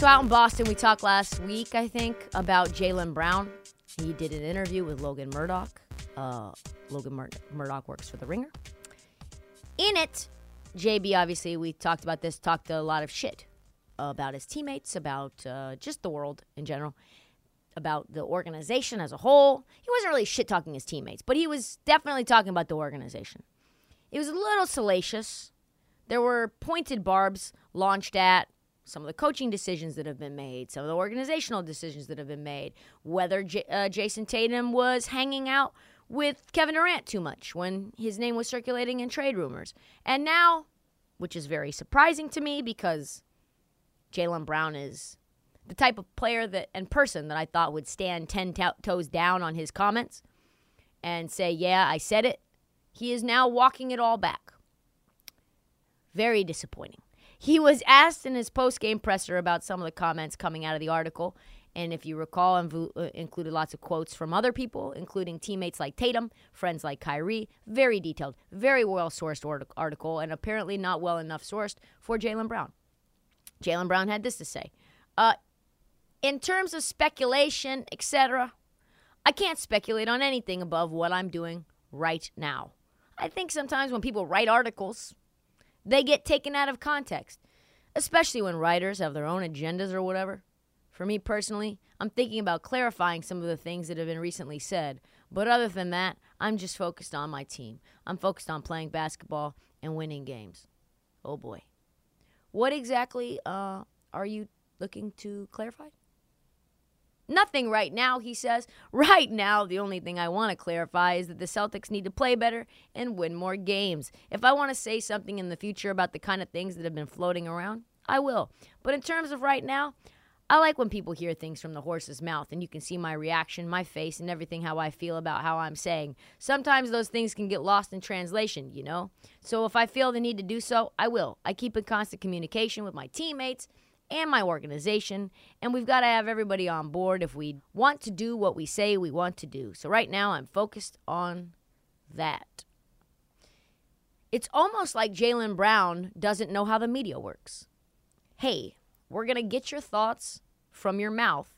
So out in Boston, we talked last week, I think, about Jaylen Brown. He did an interview with Logan Murdock. Uh, Logan Mur- Murdock works for The Ringer. In it, JB, obviously, we talked about this, talked a lot of shit about his teammates, about uh, just the world in general, about the organization as a whole. He wasn't really shit talking his teammates, but he was definitely talking about the organization. It was a little salacious. There were pointed barbs launched at some of the coaching decisions that have been made, some of the organizational decisions that have been made, whether J- uh, Jayson Tatum was hanging out with Kevin Durant too much when his name was circulating in trade rumors. And now, which is very surprising to me because Jaylen Brown is the type of player that and person that I thought would stand 10 to- toes down on his comments and say, Yeah, I said it. He is now walking it all back. Very disappointing. He was asked in his post game presser about some of the comments coming out of the article. And if you recall, inv- uh, included lots of quotes from other people, including teammates like Tatum, friends like Kyrie. Very detailed, very well sourced art- article, and apparently not well enough sourced for Jaylen Brown. Jaylen Brown had this to say uh, In terms of speculation, etc., I can't speculate on anything above what I'm doing right now. I think sometimes when people write articles, they get taken out of context, especially when writers have their own agendas or whatever. For me personally, I'm thinking about clarifying some of the things that have been recently said. But other than that, I'm just focused on my team. I'm focused on playing basketball and winning games. Oh boy. What exactly uh, are you looking to clarify? Nothing right now, he says. Right now, the only thing I want to clarify is that the Celtics need to play better and win more games. If I want to say something in the future about the kind of things that have been floating around, I will. But in terms of right now, I like when people hear things from the horse's mouth and you can see my reaction, my face, and everything how I feel about how I'm saying. Sometimes those things can get lost in translation, you know? So if I feel the need to do so, I will. I keep in constant communication with my teammates and my organization, and we've got to have everybody on board if we want to do what we say we want to do. So right now, I'm focused on that. It's almost like Jaylen Brown doesn't know how the media works. Hey, we're going to get your thoughts from your mouth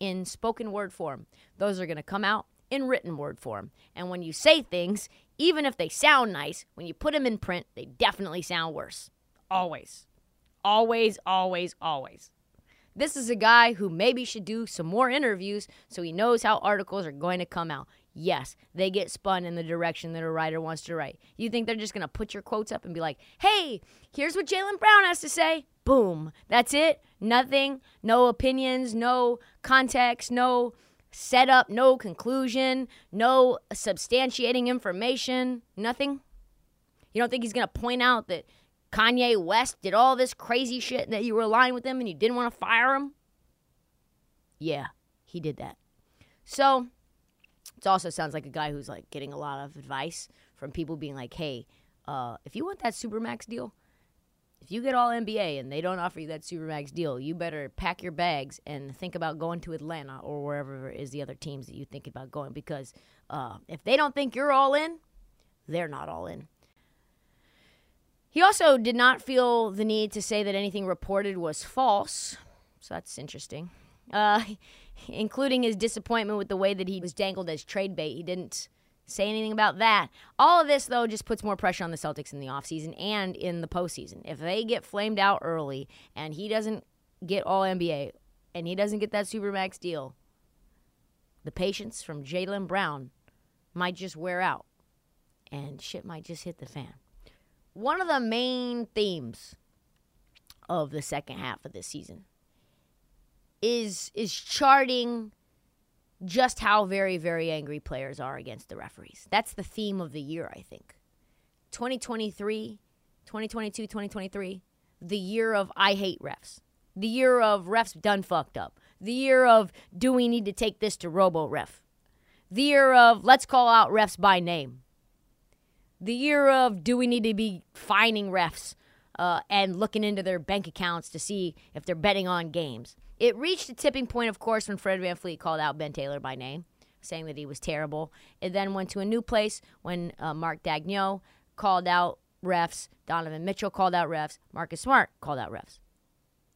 in spoken word form. Those are going to come out in written word form. And when you say things, even if they sound nice, when you put them in print, they definitely sound worse. Always. Always, always, always. This is a guy who maybe should do some more interviews so he knows how articles are going to come out. Yes, they get spun in the direction that a writer wants to write. You think they're just going to put your quotes up and be like, hey, here's what Jaylen Brown has to say? Boom. That's it. Nothing. No opinions, no context, no setup, no conclusion, no substantiating information. Nothing. You don't think he's going to point out that Kanye West did all this crazy shit that you were aligned with him and you didn't want to fire him? Yeah, he did that. So, it also sounds like a guy who's like getting a lot of advice from people being like, hey, uh, if you want that Supermax deal, if you get all NBA and they don't offer you that Supermax deal, you better pack your bags and think about going to Atlanta or wherever is the other teams that you think about going because uh, if they don't think you're all in, they're not all in. He also did not feel the need to say that anything reported was false, so that's interesting. Uh, including his disappointment with the way that he was dangled as trade bait. He didn't say anything about that. All of this, though, just puts more pressure on the Celtics in the offseason and in the postseason. If they get flamed out early and he doesn't get all NBA and he doesn't get that Supermax deal, the patience from Jaylen Brown might just wear out and shit might just hit the fan. One of the main themes of the second half of this season is is charting just how very, very angry players are against the referees. That's the theme of the year, I think. 2023, 2022, 2023, the year of I hate refs. The year of refs done fucked up. The year of do we need to take this to robo ref. The year of let's call out refs by name. The year of do we need to be fining refs uh, and looking into their bank accounts to see if they're betting on games. It reached a tipping point, of course, when Fred VanVleet called out Ben Taylor by name, saying that he was terrible. It then went to a new place when uh, Mark Daigneault called out refs, Donovan Mitchell called out refs, Marcus Smart called out refs.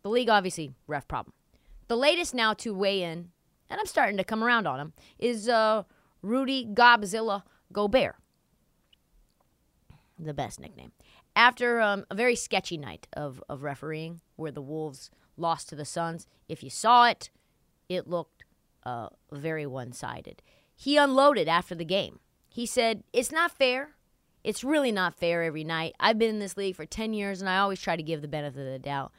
The league, obviously, ref problem. The latest now to weigh in, and I'm starting to come around on him, is uh, Rudy Gobzilla Gobert. The best nickname. After um, a very sketchy night of, of refereeing, where the Wolves lost to the Suns. If you saw it, it looked uh, very one sided. He unloaded after the game. He said, It's not fair. It's really not fair every night. I've been in this league for 10 years and I always try to give the benefit of the doubt.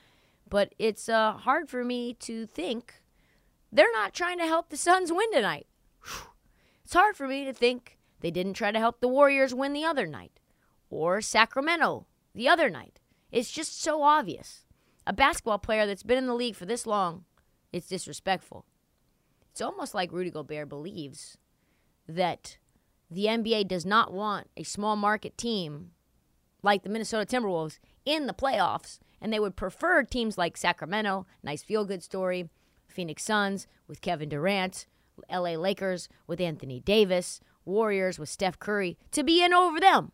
But it's uh, hard for me to think they're not trying to help the Suns win tonight. It's hard for me to think they didn't try to help the Warriors win the other night or Sacramento the other night. It's just so obvious a basketball player that's been in the league for this long, it's disrespectful. It's almost like Rudy Gobert believes that the NBA does not want a small market team like the Minnesota Timberwolves in the playoffs, and they would prefer teams like Sacramento, nice feel good story, Phoenix Suns with Kevin Durant, LA Lakers with Anthony Davis, Warriors with Steph Curry to be in over them.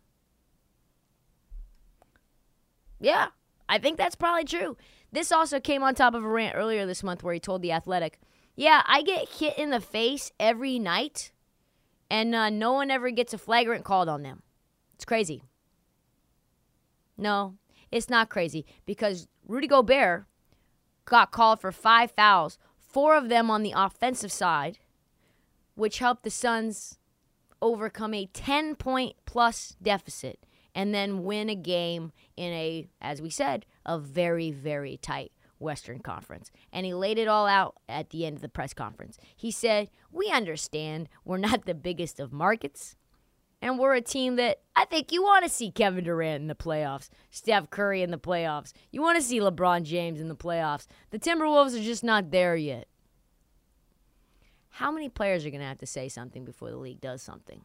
Yeah, I think that's probably true. This also came on top of a rant earlier this month where he told The Athletic, Yeah, I get hit in the face every night, and uh, no one ever gets a flagrant called on them. It's crazy. No, it's not crazy because Rudy Gobert got called for five fouls, four of them on the offensive side, which helped the Suns overcome a 10 point plus deficit and then win a game in a, as we said, a very, very tight Western Conference. And he laid it all out at the end of the press conference. He said, We understand we're not the biggest of markets, and we're a team that I think you want to see Kevin Durant in the playoffs, Steph Curry in the playoffs. You want to see LeBron James in the playoffs. The Timberwolves are just not there yet. How many players are going to have to say something before the league does something?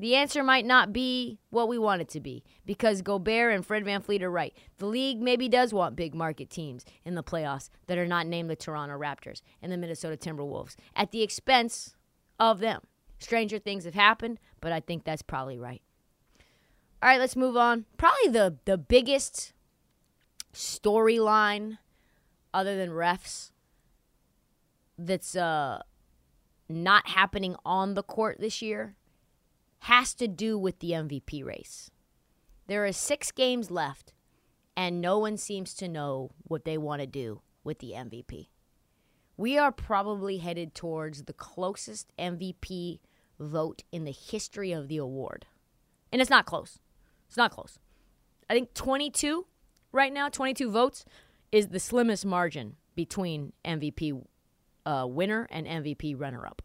The answer might not be what we want it to be because Gobert and Fred VanVleet are right. The league maybe does want big market teams in the playoffs that are not named the Toronto Raptors and the Minnesota Timberwolves at the expense of them. Stranger things have happened, but I think that's probably right. All right, let's move on. Probably the, the biggest storyline other than refs that's uh, not happening on the court this year has to do with the MVP race. There are six games left, and no one seems to know what they want to do with the MVP. We are probably headed towards the closest MVP vote in the history of the award. And it's not close. It's not close. I think 22 right now, 22 votes is the slimmest margin between MVP uh, winner and MVP runner up.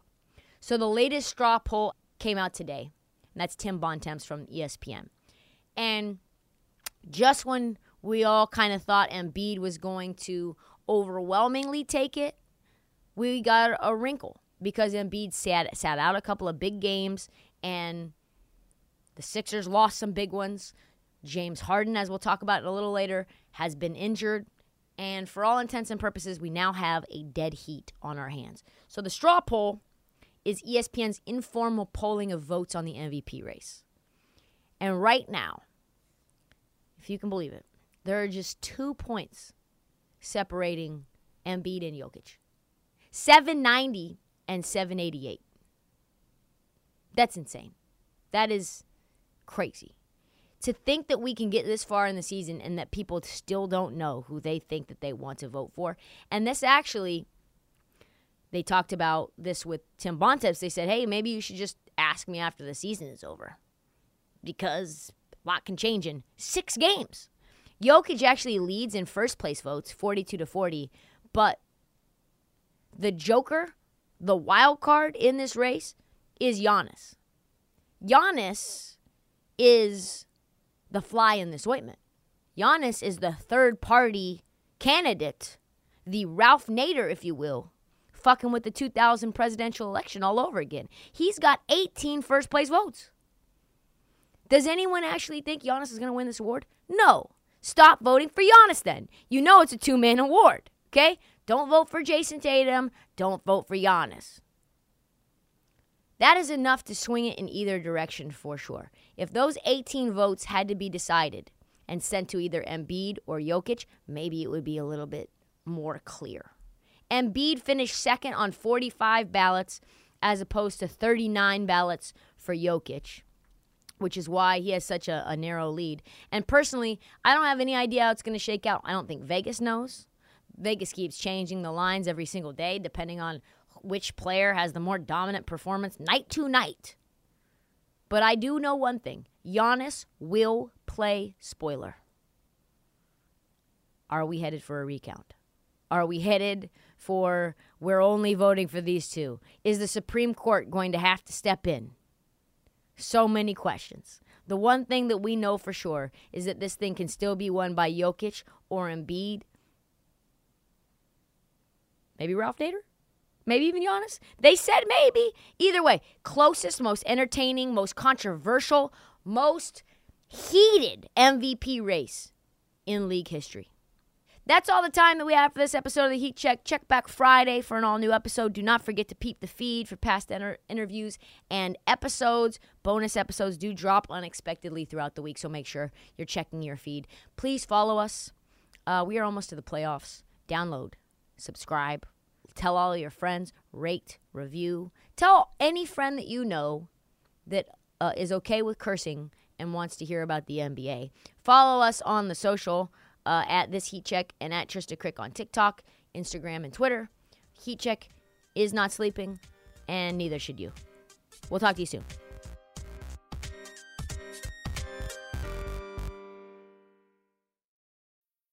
So the latest straw poll came out today. And that's Tim Bontemps from ESPN. And just when we all kind of thought Embiid was going to overwhelmingly take it, we got a wrinkle because Embiid sat sat out a couple of big games and the Sixers lost some big ones. James Harden, as we'll talk about a little later, has been injured. And for all intents and purposes, we now have a dead heat on our hands. So the straw poll is ESPN's informal polling of votes on the MVP race. And right now, if you can believe it, there are just two points separating Embiid and Jokic 790 and 788. That's insane. That is crazy. To think that we can get this far in the season and that people still don't know who they think that they want to vote for. And this actually, they talked about this with Tim Bontemps. They said, hey, maybe you should just ask me after the season is over because a lot can change in six games. Jokic actually leads in first place votes, 42 to 40, but the joker, the wild card in this race is Giannis. Giannis is the fly in this ointment. Giannis is the third party candidate, the Ralph Nader, if you will, fucking with the 2000 presidential election all over again. He's got 18 first place votes. Does anyone actually think Giannis is going to win this award? No. Stop voting for Giannis then. You know it's a two man award, okay? Don't vote for Jayson Tatum. Don't vote for Giannis. That is enough to swing it in either direction for sure. If those 18 votes had to be decided and sent to either Embiid or Jokic, maybe it would be a little bit more clear. Embiid finished second on 45 ballots as opposed to 39 ballots for Jokic, which is why he has such a, a narrow lead. And personally, I don't have any idea how it's going to shake out. I don't think Vegas knows. Vegas keeps changing the lines every single day depending on which player has the more dominant performance night to night. But I do know one thing Giannis will play spoiler. Are we headed for a recount? Are we headed for we're only voting for these two? Is the Supreme Court going to have to step in? So many questions. The one thing that we know for sure is that this thing can still be won by Jokic or Embiid. Maybe Ralph Nader? Maybe even Giannis? They said maybe. Either way, closest, most entertaining, most controversial, most heated MVP race in league history. That's all the time that we have for this episode of the Heat Check. Check back Friday for an all new episode. Do not forget to peep the feed for past inter- interviews and episodes. Bonus episodes do drop unexpectedly throughout the week, so make sure you're checking your feed. Please follow us. Uh, we are almost to the playoffs. Download, subscribe, tell all your friends, rate, review. Tell any friend that you know that uh, is okay with cursing and wants to hear about the NBA. Follow us on the social uh, at this heat check and at Trysta Krick on TikTok, Instagram, and Twitter. Heat check is not sleeping, and neither should you. We'll talk to you soon.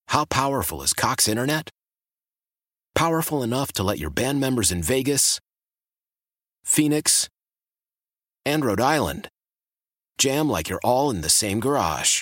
How powerful is Cox Internet? Powerful enough to let your band members in Vegas, Phoenix, and Rhode Island jam like you're all in the same garage.